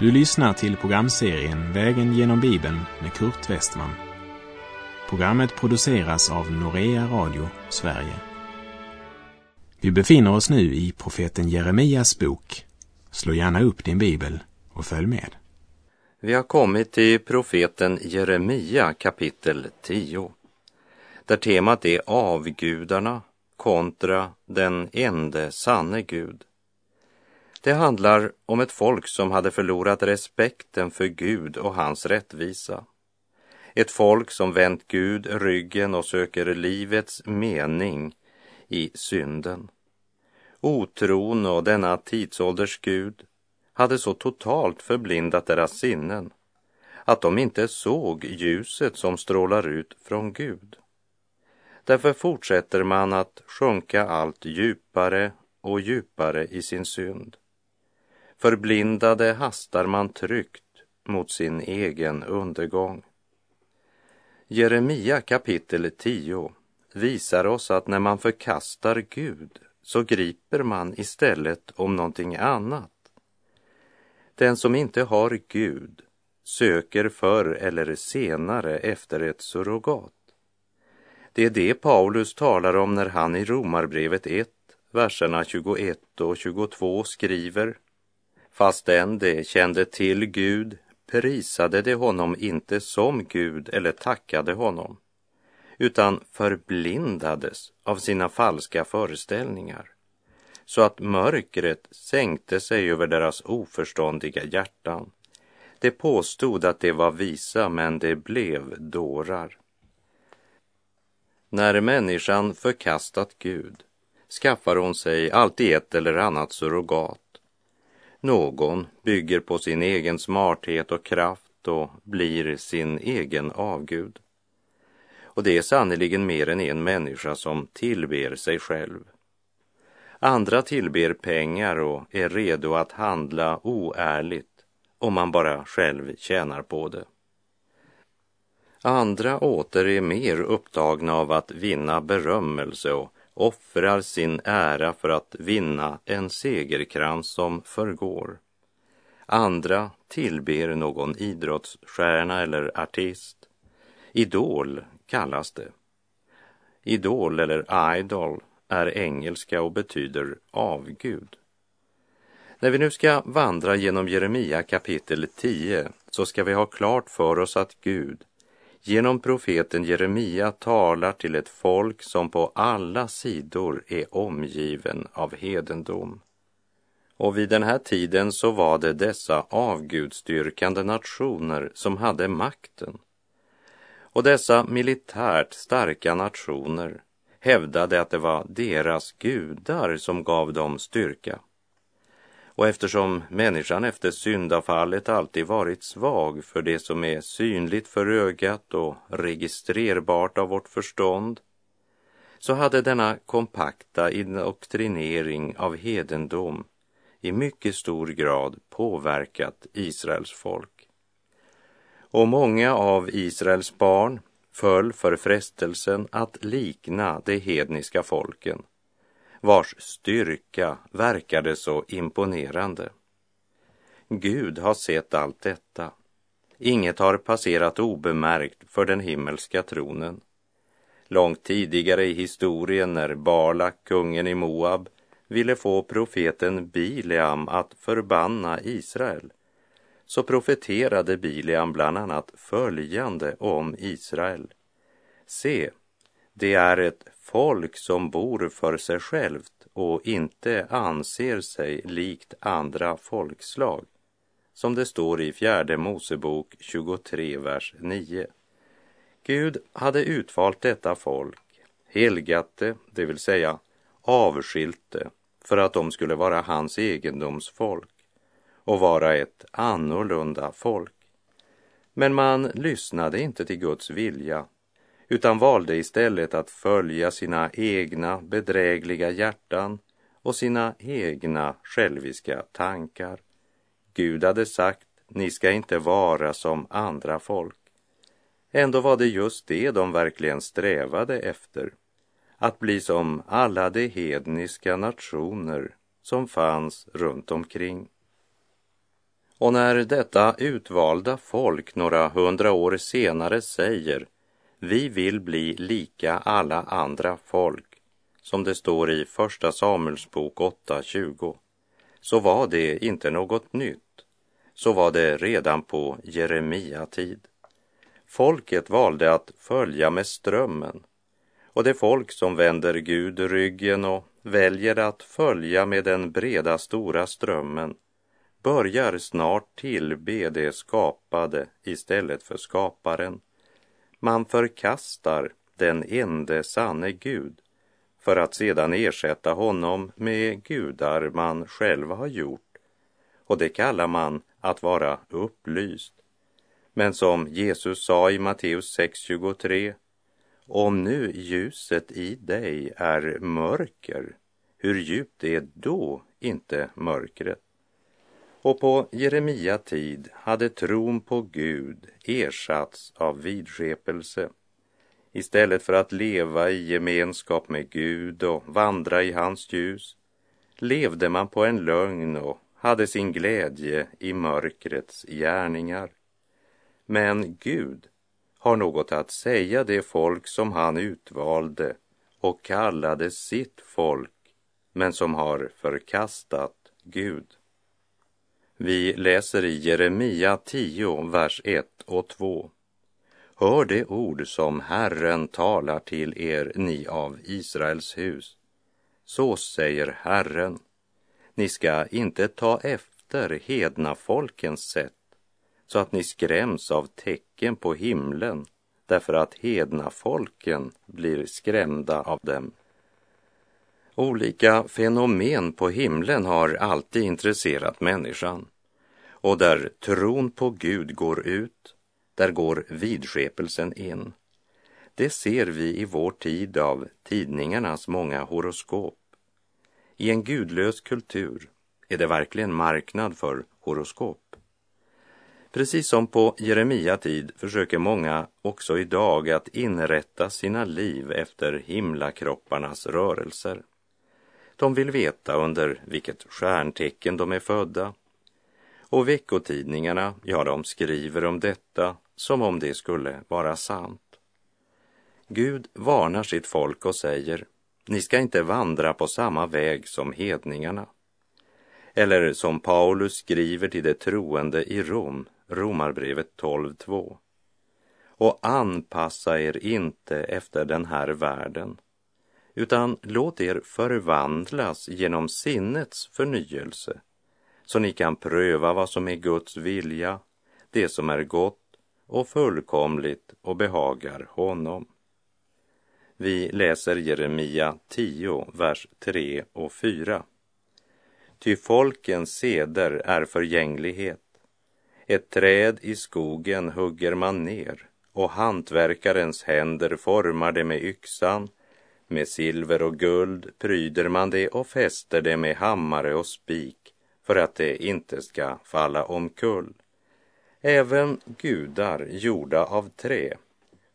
Du lyssnar till programserien Vägen genom Bibeln med Kurt Westman. Programmet produceras av Norea Radio Sverige. Vi befinner oss nu i profeten Jeremias bok. Slå gärna upp din bibel och följ med. Vi har kommit till profeten Jeremia kapitel 10. Där temat är avgudarna kontra den ende sanne Gud. Det handlar om ett folk som hade förlorat respekten för Gud och hans rättvisa. Ett folk som vänt Gud ryggen och söker livets mening i synden. Otron och denna tidsålders Gud hade så totalt förblindat deras sinnen att de inte såg ljuset som strålar ut från Gud. Därför fortsätter man att sjunka allt djupare och djupare i sin synd. Förblindade hastar man tryggt mot sin egen undergång. Jeremia kapitel 10 visar oss att när man förkastar Gud så griper man istället om någonting annat. Den som inte har Gud söker förr eller senare efter ett surrogat. Det är det Paulus talar om när han i Romarbrevet 1, verserna 21 och 22 skriver Fastän de kände till Gud prisade de honom inte som Gud eller tackade honom, utan förblindades av sina falska föreställningar, så att mörkret sänkte sig över deras oförståndiga hjärtan. De påstod att de var visa, men de blev dårar. När människan förkastat Gud skaffar hon sig alltid ett eller annat surrogat någon bygger på sin egen smarthet och kraft och blir sin egen avgud. Och det är sannerligen mer än en människa som tillber sig själv. Andra tillber pengar och är redo att handla oärligt om man bara själv tjänar på det. Andra åter är mer upptagna av att vinna berömmelse och offrar sin ära för att vinna en segerkrans som förgår. Andra tillber någon idrottsstjärna eller artist. Idol kallas det. Idol eller idol är engelska och betyder avgud. När vi nu ska vandra genom Jeremia kapitel 10 så ska vi ha klart för oss att Gud genom profeten Jeremia talar till ett folk som på alla sidor är omgiven av hedendom. Och vid den här tiden så var det dessa avgudstyrkande nationer som hade makten. Och dessa militärt starka nationer hävdade att det var deras gudar som gav dem styrka. Och eftersom människan efter syndafallet alltid varit svag för det som är synligt för ögat och registrerbart av vårt förstånd, så hade denna kompakta indoktrinering av hedendom i mycket stor grad påverkat Israels folk. Och många av Israels barn föll för frestelsen att likna de hedniska folken vars styrka verkade så imponerande. Gud har sett allt detta. Inget har passerat obemärkt för den himmelska tronen. Långt tidigare i historien när Balak, kungen i Moab, ville få profeten Bileam att förbanna Israel, så profeterade Bileam bland annat följande om Israel. Se, det är ett folk som bor för sig självt och inte anser sig likt andra folkslag, som det står i fjärde Mosebok 23, vers 9. Gud hade utvalt detta folk, helgat det, det vill säga avskilt det, för att de skulle vara hans egendomsfolk och vara ett annorlunda folk. Men man lyssnade inte till Guds vilja utan valde istället att följa sina egna bedrägliga hjärtan och sina egna själviska tankar. Gud hade sagt, ni ska inte vara som andra folk. Ändå var det just det de verkligen strävade efter, att bli som alla de hedniska nationer som fanns runt omkring. Och när detta utvalda folk några hundra år senare säger vi vill bli lika alla andra folk, som det står i Första Samuelsbok 8.20, så var det inte något nytt. Så var det redan på Jeremia tid. Folket valde att följa med strömmen och det folk som vänder Gud ryggen och väljer att följa med den breda stora strömmen börjar snart tillbe det skapade istället för skaparen. Man förkastar den ende sanne Gud för att sedan ersätta honom med gudar man själv har gjort. Och det kallar man att vara upplyst. Men som Jesus sa i Matteus 6.23 om nu ljuset i dig är mörker, hur djupt är då inte mörkret? Och på Jeremia tid hade tron på Gud ersatts av vidskepelse. Istället för att leva i gemenskap med Gud och vandra i hans ljus levde man på en lögn och hade sin glädje i mörkrets gärningar. Men Gud har något att säga det folk som han utvalde och kallade sitt folk, men som har förkastat Gud. Vi läser i Jeremia 10, vers 1 och 2. Hör det ord som Herren talar till er, ni av Israels hus. Så säger Herren, ni ska inte ta efter hedna folkens sätt så att ni skräms av tecken på himlen därför att hedna folken blir skrämda av dem. Olika fenomen på himlen har alltid intresserat människan. Och där tron på Gud går ut, där går vidskepelsen in. Det ser vi i vår tid av tidningarnas många horoskop. I en gudlös kultur är det verkligen marknad för horoskop. Precis som på Jeremia tid försöker många också idag att inrätta sina liv efter himlakropparnas rörelser. De vill veta under vilket stjärntecken de är födda. Och veckotidningarna, ja, de skriver om detta som om det skulle vara sant. Gud varnar sitt folk och säger, ni ska inte vandra på samma väg som hedningarna. Eller som Paulus skriver till de troende i Rom Romarbrevet 12.2. Och anpassa er inte efter den här världen, utan låt er förvandlas genom sinnets förnyelse, så ni kan pröva vad som är Guds vilja, det som är gott och fullkomligt och behagar honom. Vi läser Jeremia 10, vers 3 och 4. Ty folkens seder är förgänglighet ett träd i skogen hugger man ner och hantverkarens händer formar det med yxan. Med silver och guld pryder man det och fäster det med hammare och spik för att det inte ska falla omkull. Även gudar gjorda av trä,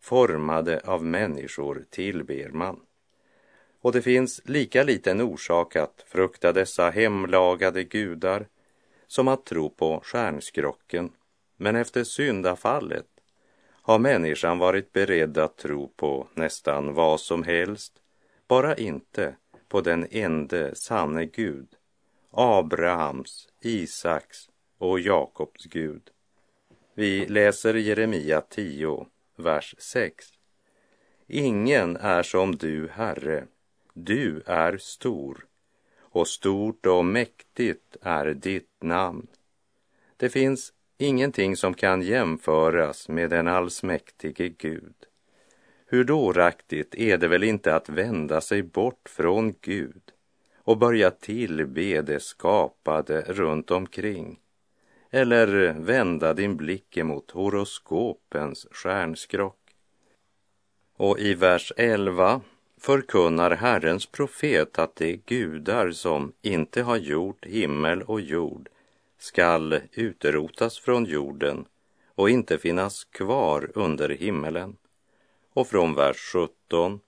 formade av människor, tillber man. Och det finns lika liten orsak att frukta dessa hemlagade gudar som att tro på stjärnskrocken. Men efter syndafallet har människan varit beredd att tro på nästan vad som helst, bara inte på den ende sanne Gud, Abrahams, Isaks och Jakobs Gud. Vi läser Jeremia 10, vers 6. Ingen är som du, Herre, du är stor och stort och mäktigt är ditt namn. Det finns ingenting som kan jämföras med den allsmäktige Gud. Hur dåraktigt är det väl inte att vända sig bort från Gud och börja tillbe det skapade runt omkring eller vända din blick emot horoskopens stjärnskrock. Och i vers 11 förkunnar Herrens profet att de gudar som inte har gjort himmel och jord skall utrotas från jorden och inte finnas kvar under himmelen. Och från vers 17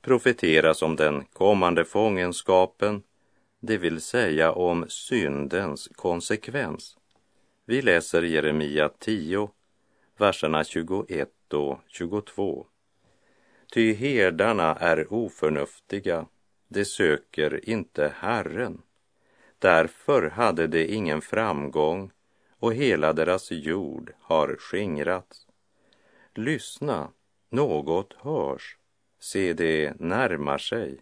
profeteras om den kommande fångenskapen, det vill säga om syndens konsekvens. Vi läser Jeremia 10, verserna 21 och 22. Ty herdarna är oförnuftiga, de söker inte Herren. Därför hade de ingen framgång och hela deras jord har skingrats. Lyssna, något hörs, se det närmar sig.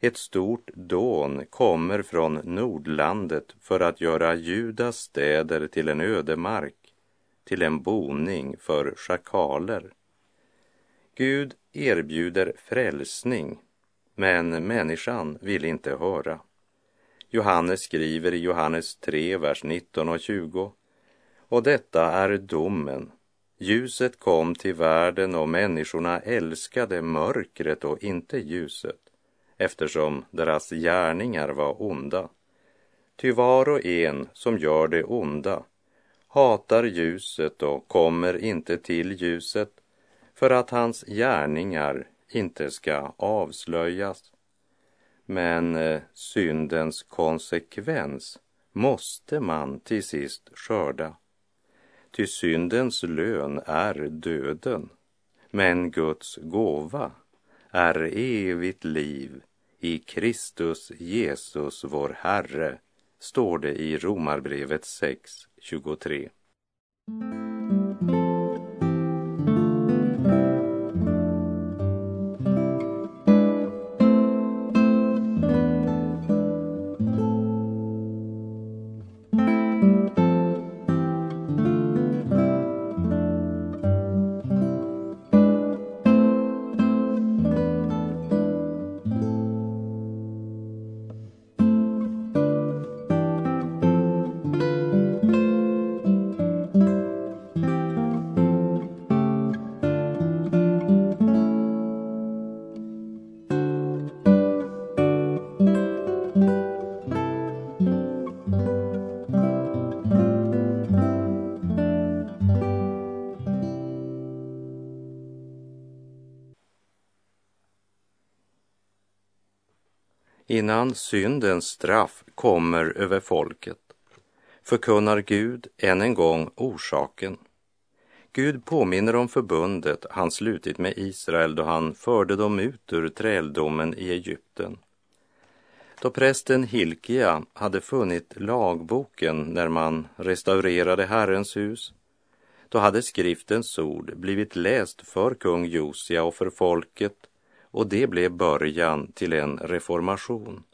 Ett stort dån kommer från Nordlandet för att göra Judas städer till en ödemark, till en boning för schakaler. Gud erbjuder frälsning, men människan vill inte höra. Johannes skriver i Johannes 3, vers 19 och 20. Och detta är domen. Ljuset kom till världen och människorna älskade mörkret och inte ljuset eftersom deras gärningar var onda. Ty var och en som gör det onda hatar ljuset och kommer inte till ljuset för att hans gärningar inte ska avslöjas. Men eh, syndens konsekvens måste man till sist skörda. Ty syndens lön är döden, men Guds gåva är evigt liv i Kristus Jesus vår Herre, står det i Romarbrevet 6.23. Innan syndens straff kommer över folket förkunnar Gud än en gång orsaken. Gud påminner om förbundet han slutit med Israel då han förde dem ut ur träldomen i Egypten. Då prästen Hilkia hade funnit lagboken när man restaurerade Herrens hus, då hade skriftens ord blivit läst för kung Josia och för folket och det blev början till en reformation.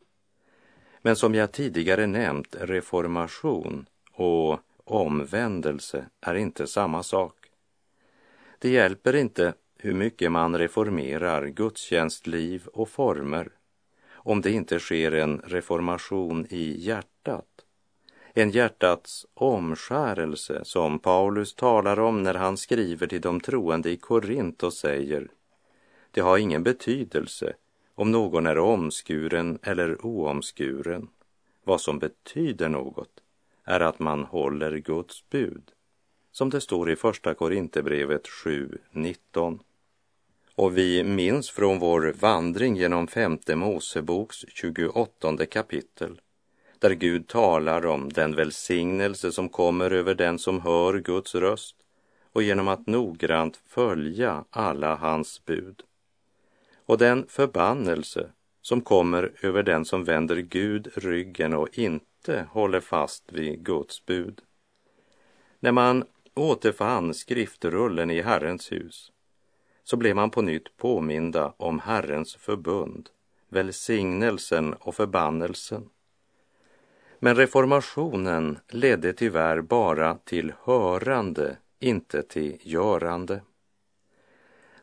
Men som jag tidigare nämnt, reformation och omvändelse är inte samma sak. Det hjälper inte hur mycket man reformerar gudstjänstliv och former om det inte sker en reformation i hjärtat. En hjärtats omskärelse som Paulus talar om när han skriver till de troende i Korint och säger det har ingen betydelse om någon är omskuren eller oomskuren. Vad som betyder något är att man håller Guds bud, som det står i Första Korinthierbrevet 7.19. Och vi minns från vår vandring genom femte Moseboks 28 kapitel, där Gud talar om den välsignelse som kommer över den som hör Guds röst och genom att noggrant följa alla hans bud och den förbannelse som kommer över den som vänder Gud ryggen och inte håller fast vid Guds bud. När man återfann skriftrullen i Herrens hus så blev man på nytt påminda om Herrens förbund, välsignelsen och förbannelsen. Men reformationen ledde tyvärr bara till hörande, inte till görande.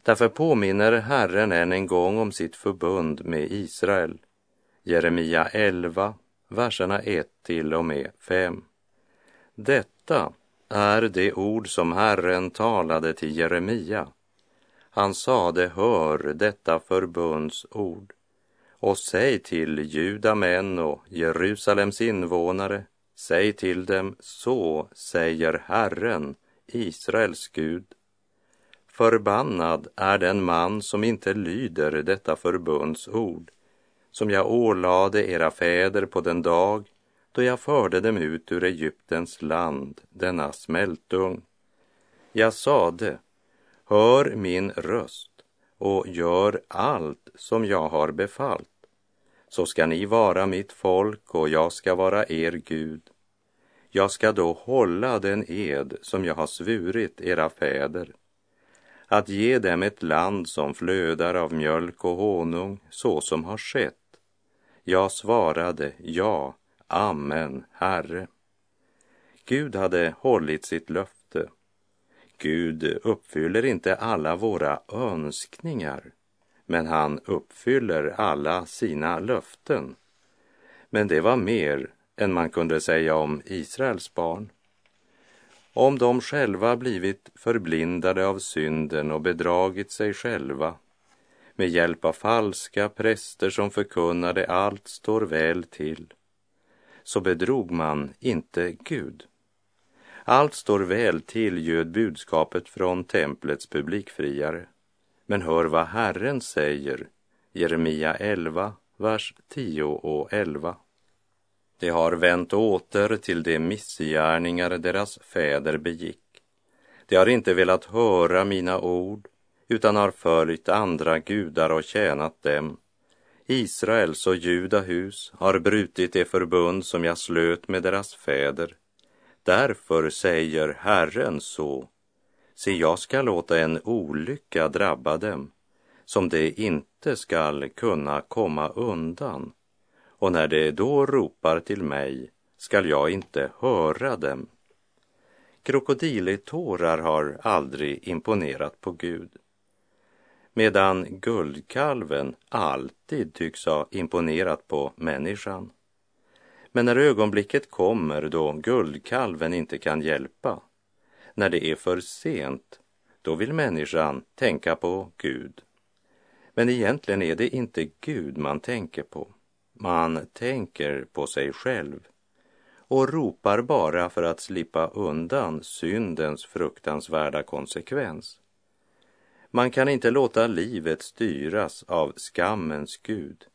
Därför påminner Herren än en gång om sitt förbund med Israel. Jeremia 11, verserna 1 till och med 5. Detta är det ord som Herren talade till Jeremia. Han sade, hör detta förbunds ord och säg till judamän och Jerusalems invånare, säg till dem, så säger Herren, Israels Gud. Förbannad är den man som inte lyder detta förbunds ord, som jag ålade era fäder på den dag då jag förde dem ut ur Egyptens land, denna smältugn. Jag sade, hör min röst och gör allt som jag har befallt. Så ska ni vara mitt folk och jag ska vara er Gud. Jag ska då hålla den ed som jag har svurit era fäder att ge dem ett land som flödar av mjölk och honung, så som har skett. Jag svarade, ja, amen, Herre. Gud hade hållit sitt löfte. Gud uppfyller inte alla våra önskningar, men han uppfyller alla sina löften. Men det var mer än man kunde säga om Israels barn. Om de själva blivit förblindade av synden och bedragit sig själva med hjälp av falska präster som förkunnade allt står väl till, så bedrog man inte Gud. Allt står väl till ljöd budskapet från templets publikfriare. Men hör vad Herren säger, Jeremia 11, vers 10 och 11. De har vänt åter till de missgärningar deras fäder begick. De har inte velat höra mina ord, utan har följt andra gudar och tjänat dem. Israels och Judahus har brutit det förbund som jag slöt med deras fäder. Därför säger Herren så. Se, jag ska låta en olycka drabba dem, som de inte skall kunna komma undan och när de då ropar till mig skall jag inte höra dem. Krokodiltårar har aldrig imponerat på Gud, medan guldkalven alltid tycks ha imponerat på människan. Men när ögonblicket kommer då guldkalven inte kan hjälpa, när det är för sent, då vill människan tänka på Gud. Men egentligen är det inte Gud man tänker på. Man tänker på sig själv och ropar bara för att slippa undan syndens fruktansvärda konsekvens. Man kan inte låta livet styras av skammens Gud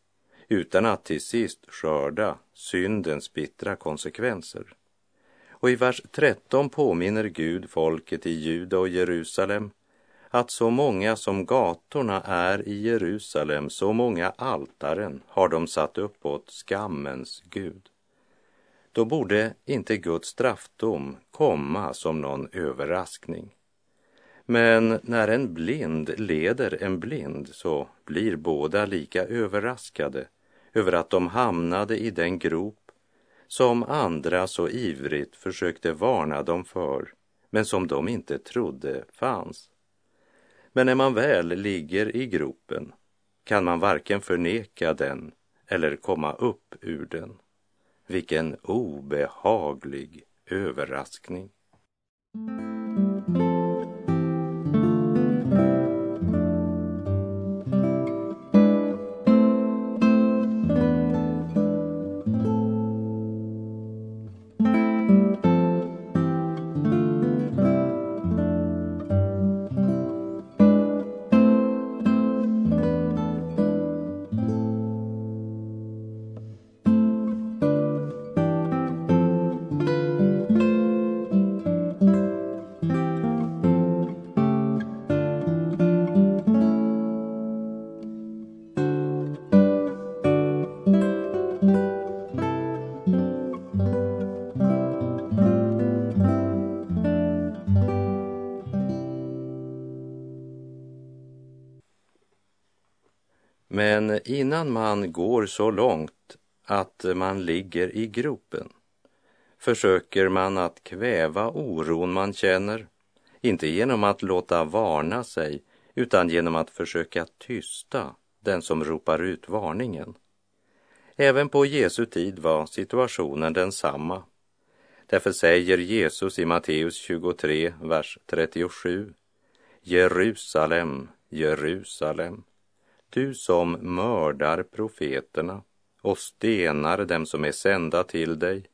utan att till sist skörda syndens bittra konsekvenser. Och i vers 13 påminner Gud folket i Juda och Jerusalem att så många som gatorna är i Jerusalem, så många altaren har de satt upp åt skammens Gud. Då borde inte Guds straffdom komma som någon överraskning. Men när en blind leder en blind så blir båda lika överraskade över att de hamnade i den grop som andra så ivrigt försökte varna dem för, men som de inte trodde fanns. Men när man väl ligger i gropen kan man varken förneka den eller komma upp ur den. Vilken obehaglig överraskning. Innan man går så långt att man ligger i gropen försöker man att kväva oron man känner, inte genom att låta varna sig utan genom att försöka tysta den som ropar ut varningen. Även på Jesu tid var situationen densamma. Därför säger Jesus i Matteus 23, vers 37. Jerusalem, Jerusalem, du som mördar profeterna och stenar dem som är sända till dig.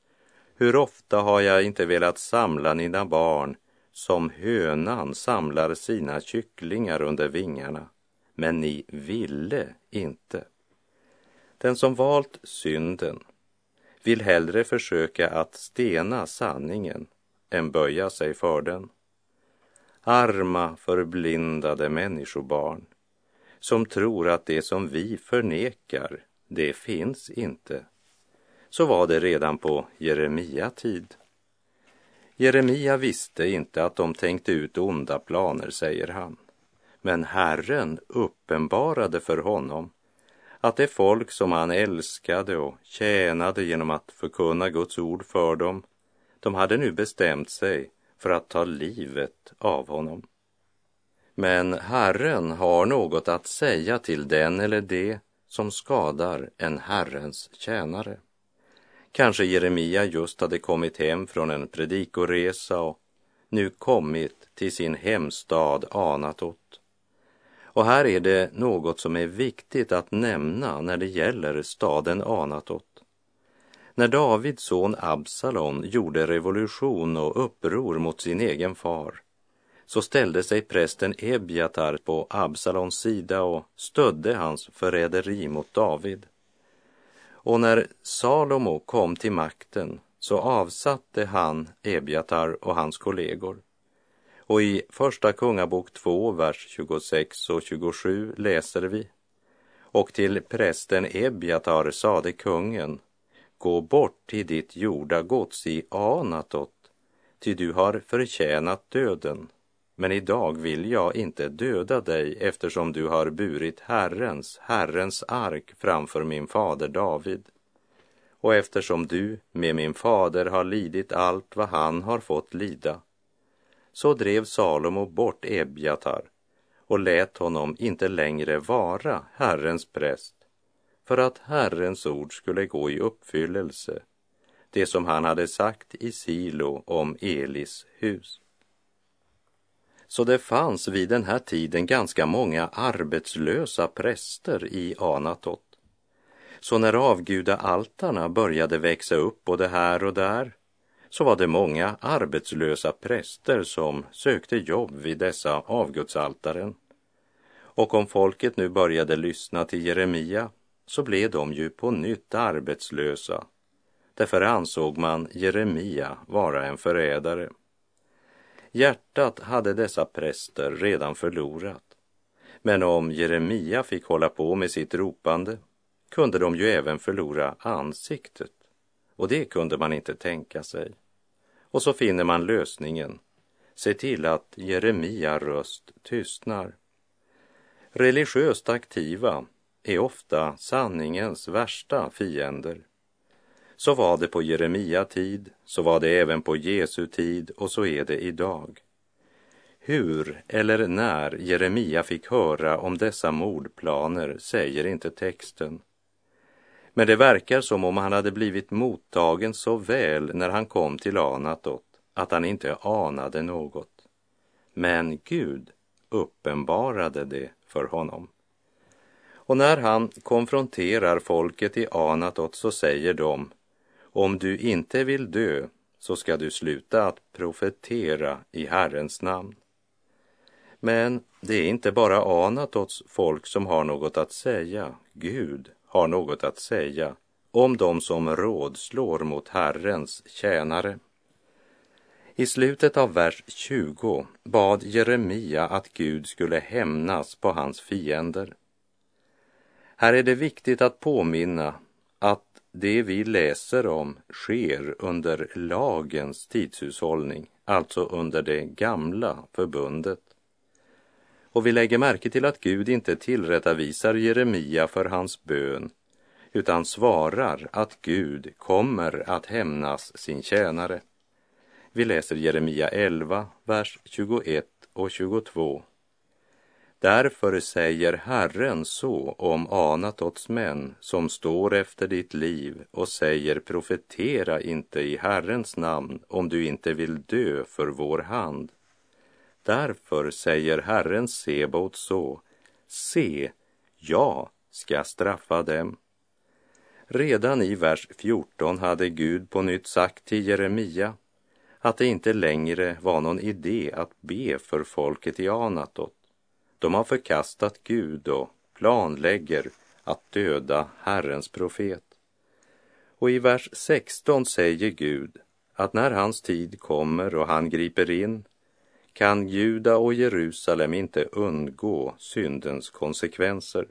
Hur ofta har jag inte velat samla dina barn som hönan samlar sina kycklingar under vingarna, men ni ville inte. Den som valt synden vill hellre försöka att stena sanningen än böja sig för den. Arma förblindade människobarn som tror att det som vi förnekar, det finns inte. Så var det redan på Jeremia tid. Jeremia visste inte att de tänkte ut onda planer, säger han. Men Herren uppenbarade för honom att det folk som han älskade och tjänade genom att förkunna Guds ord för dem, de hade nu bestämt sig för att ta livet av honom. Men Herren har något att säga till den eller det som skadar en Herrens tjänare. Kanske Jeremia just hade kommit hem från en predikoresa och nu kommit till sin hemstad Anatot. Och här är det något som är viktigt att nämna när det gäller staden Anatot. När Davids son Absalom gjorde revolution och uppror mot sin egen far så ställde sig prästen Ebjatar på Absalons sida och stödde hans förräderi mot David. Och när Salomo kom till makten så avsatte han Ebjatar och hans kollegor. Och i Första Kungabok 2, vers 26 och 27 läser vi. Och till prästen Ebjatar sade kungen, gå bort till ditt jordagods i Anatot, ty du har förtjänat döden. Men idag vill jag inte döda dig eftersom du har burit Herrens, Herrens ark framför min fader David. Och eftersom du med min fader har lidit allt vad han har fått lida. Så drev Salomo bort Ebjatar och lät honom inte längre vara Herrens präst för att Herrens ord skulle gå i uppfyllelse, det som han hade sagt i Silo om Elis hus. Så det fanns vid den här tiden ganska många arbetslösa präster i Anatot. Så när avgudaaltarna började växa upp både här och där så var det många arbetslösa präster som sökte jobb vid dessa avgudsaltaren. Och om folket nu började lyssna till Jeremia så blev de ju på nytt arbetslösa. Därför ansåg man Jeremia vara en förrädare. Hjärtat hade dessa präster redan förlorat. Men om Jeremia fick hålla på med sitt ropande kunde de ju även förlora ansiktet. Och det kunde man inte tänka sig. Och så finner man lösningen. Se till att Jeremia röst tystnar. Religiöst aktiva är ofta sanningens värsta fiender. Så var det på Jeremia tid, så var det även på Jesu tid och så är det idag. Hur eller när Jeremia fick höra om dessa mordplaner säger inte texten. Men det verkar som om han hade blivit mottagen så väl när han kom till Anatot att han inte anade något. Men Gud uppenbarade det för honom. Och när han konfronterar folket i Anatot så säger de om du inte vill dö så ska du sluta att profetera i Herrens namn. Men det är inte bara Anatots folk som har något att säga. Gud har något att säga om de som rådslår mot Herrens tjänare. I slutet av vers 20 bad Jeremia att Gud skulle hämnas på hans fiender. Här är det viktigt att påminna att det vi läser om sker under lagens tidshushållning, alltså under det gamla förbundet. Och vi lägger märke till att Gud inte tillrättavisar Jeremia för hans bön, utan svarar att Gud kommer att hämnas sin tjänare. Vi läser Jeremia 11, vers 21 och 22. Därför säger Herren så om Anatots män som står efter ditt liv och säger profetera inte i Herrens namn om du inte vill dö för vår hand. Därför säger Herren Sebaot så, se, jag ska straffa dem. Redan i vers 14 hade Gud på nytt sagt till Jeremia att det inte längre var någon idé att be för folket i Anatot de har förkastat Gud och planlägger att döda Herrens profet. Och i vers 16 säger Gud att när hans tid kommer och han griper in kan Juda och Jerusalem inte undgå syndens konsekvenser.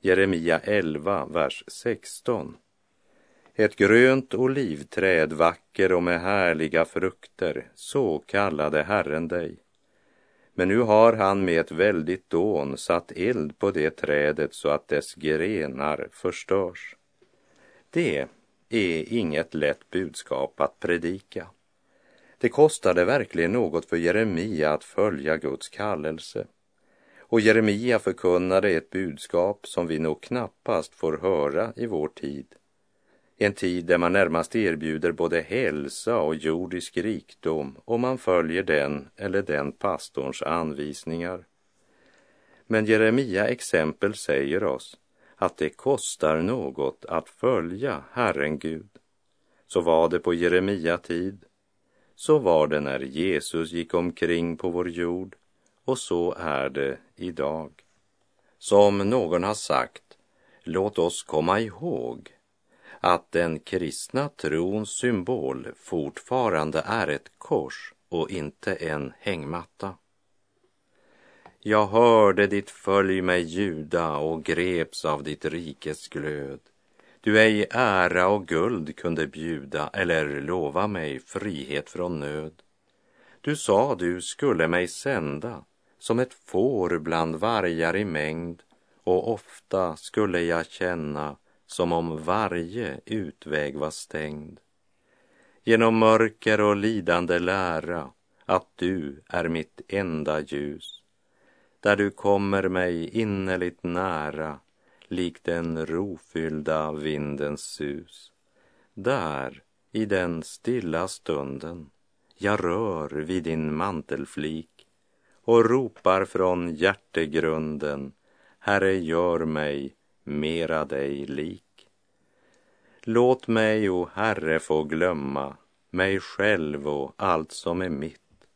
Jeremia 11, vers 16. Ett grönt olivträd, vacker och med härliga frukter, så kallade Herren dig. Men nu har han med ett väldigt dån satt eld på det trädet så att dess grenar förstörs. Det är inget lätt budskap att predika. Det kostade verkligen något för Jeremia att följa Guds kallelse. Och Jeremia förkunnade ett budskap som vi nog knappast får höra i vår tid. En tid där man närmast erbjuder både hälsa och jordisk rikdom om man följer den eller den pastorns anvisningar. Men Jeremia exempel säger oss att det kostar något att följa Herren Gud. Så var det på Jeremia tid, så var det när Jesus gick omkring på vår jord och så är det idag. Som någon har sagt, låt oss komma ihåg att den kristna trons symbol fortfarande är ett kors och inte en hängmatta. Jag hörde ditt följ mig Juda och greps av ditt rikes glöd. Du ej ära och guld kunde bjuda eller lova mig frihet från nöd. Du sa du skulle mig sända som ett får bland vargar i mängd och ofta skulle jag känna som om varje utväg var stängd. Genom mörker och lidande lära att du är mitt enda ljus där du kommer mig innerligt nära likt den rofyllda vindens sus. Där, i den stilla stunden, jag rör vid din mantelflik och ropar från hjärtegrunden, Herre, gör mig mera dig lik. Låt mig, o Herre, få glömma mig själv och allt som är mitt,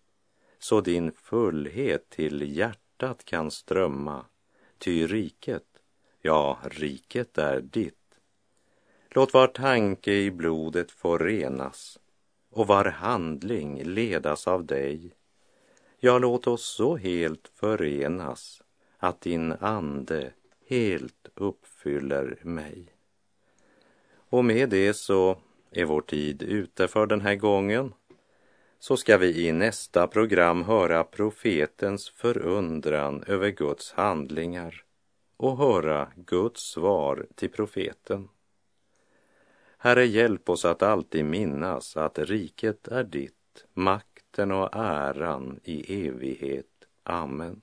så din fullhet till hjärtat kan strömma, ty riket, ja, riket är ditt. Låt var tanke i blodet få renas och var handling ledas av dig. Ja, låt oss så helt förenas att din ande helt uppfyller mig. Och med det så är vår tid ute för den här gången. Så ska vi i nästa program höra profetens förundran över Guds handlingar och höra Guds svar till profeten. Herre, hjälp oss att alltid minnas att riket är ditt, makten och äran i evighet. Amen.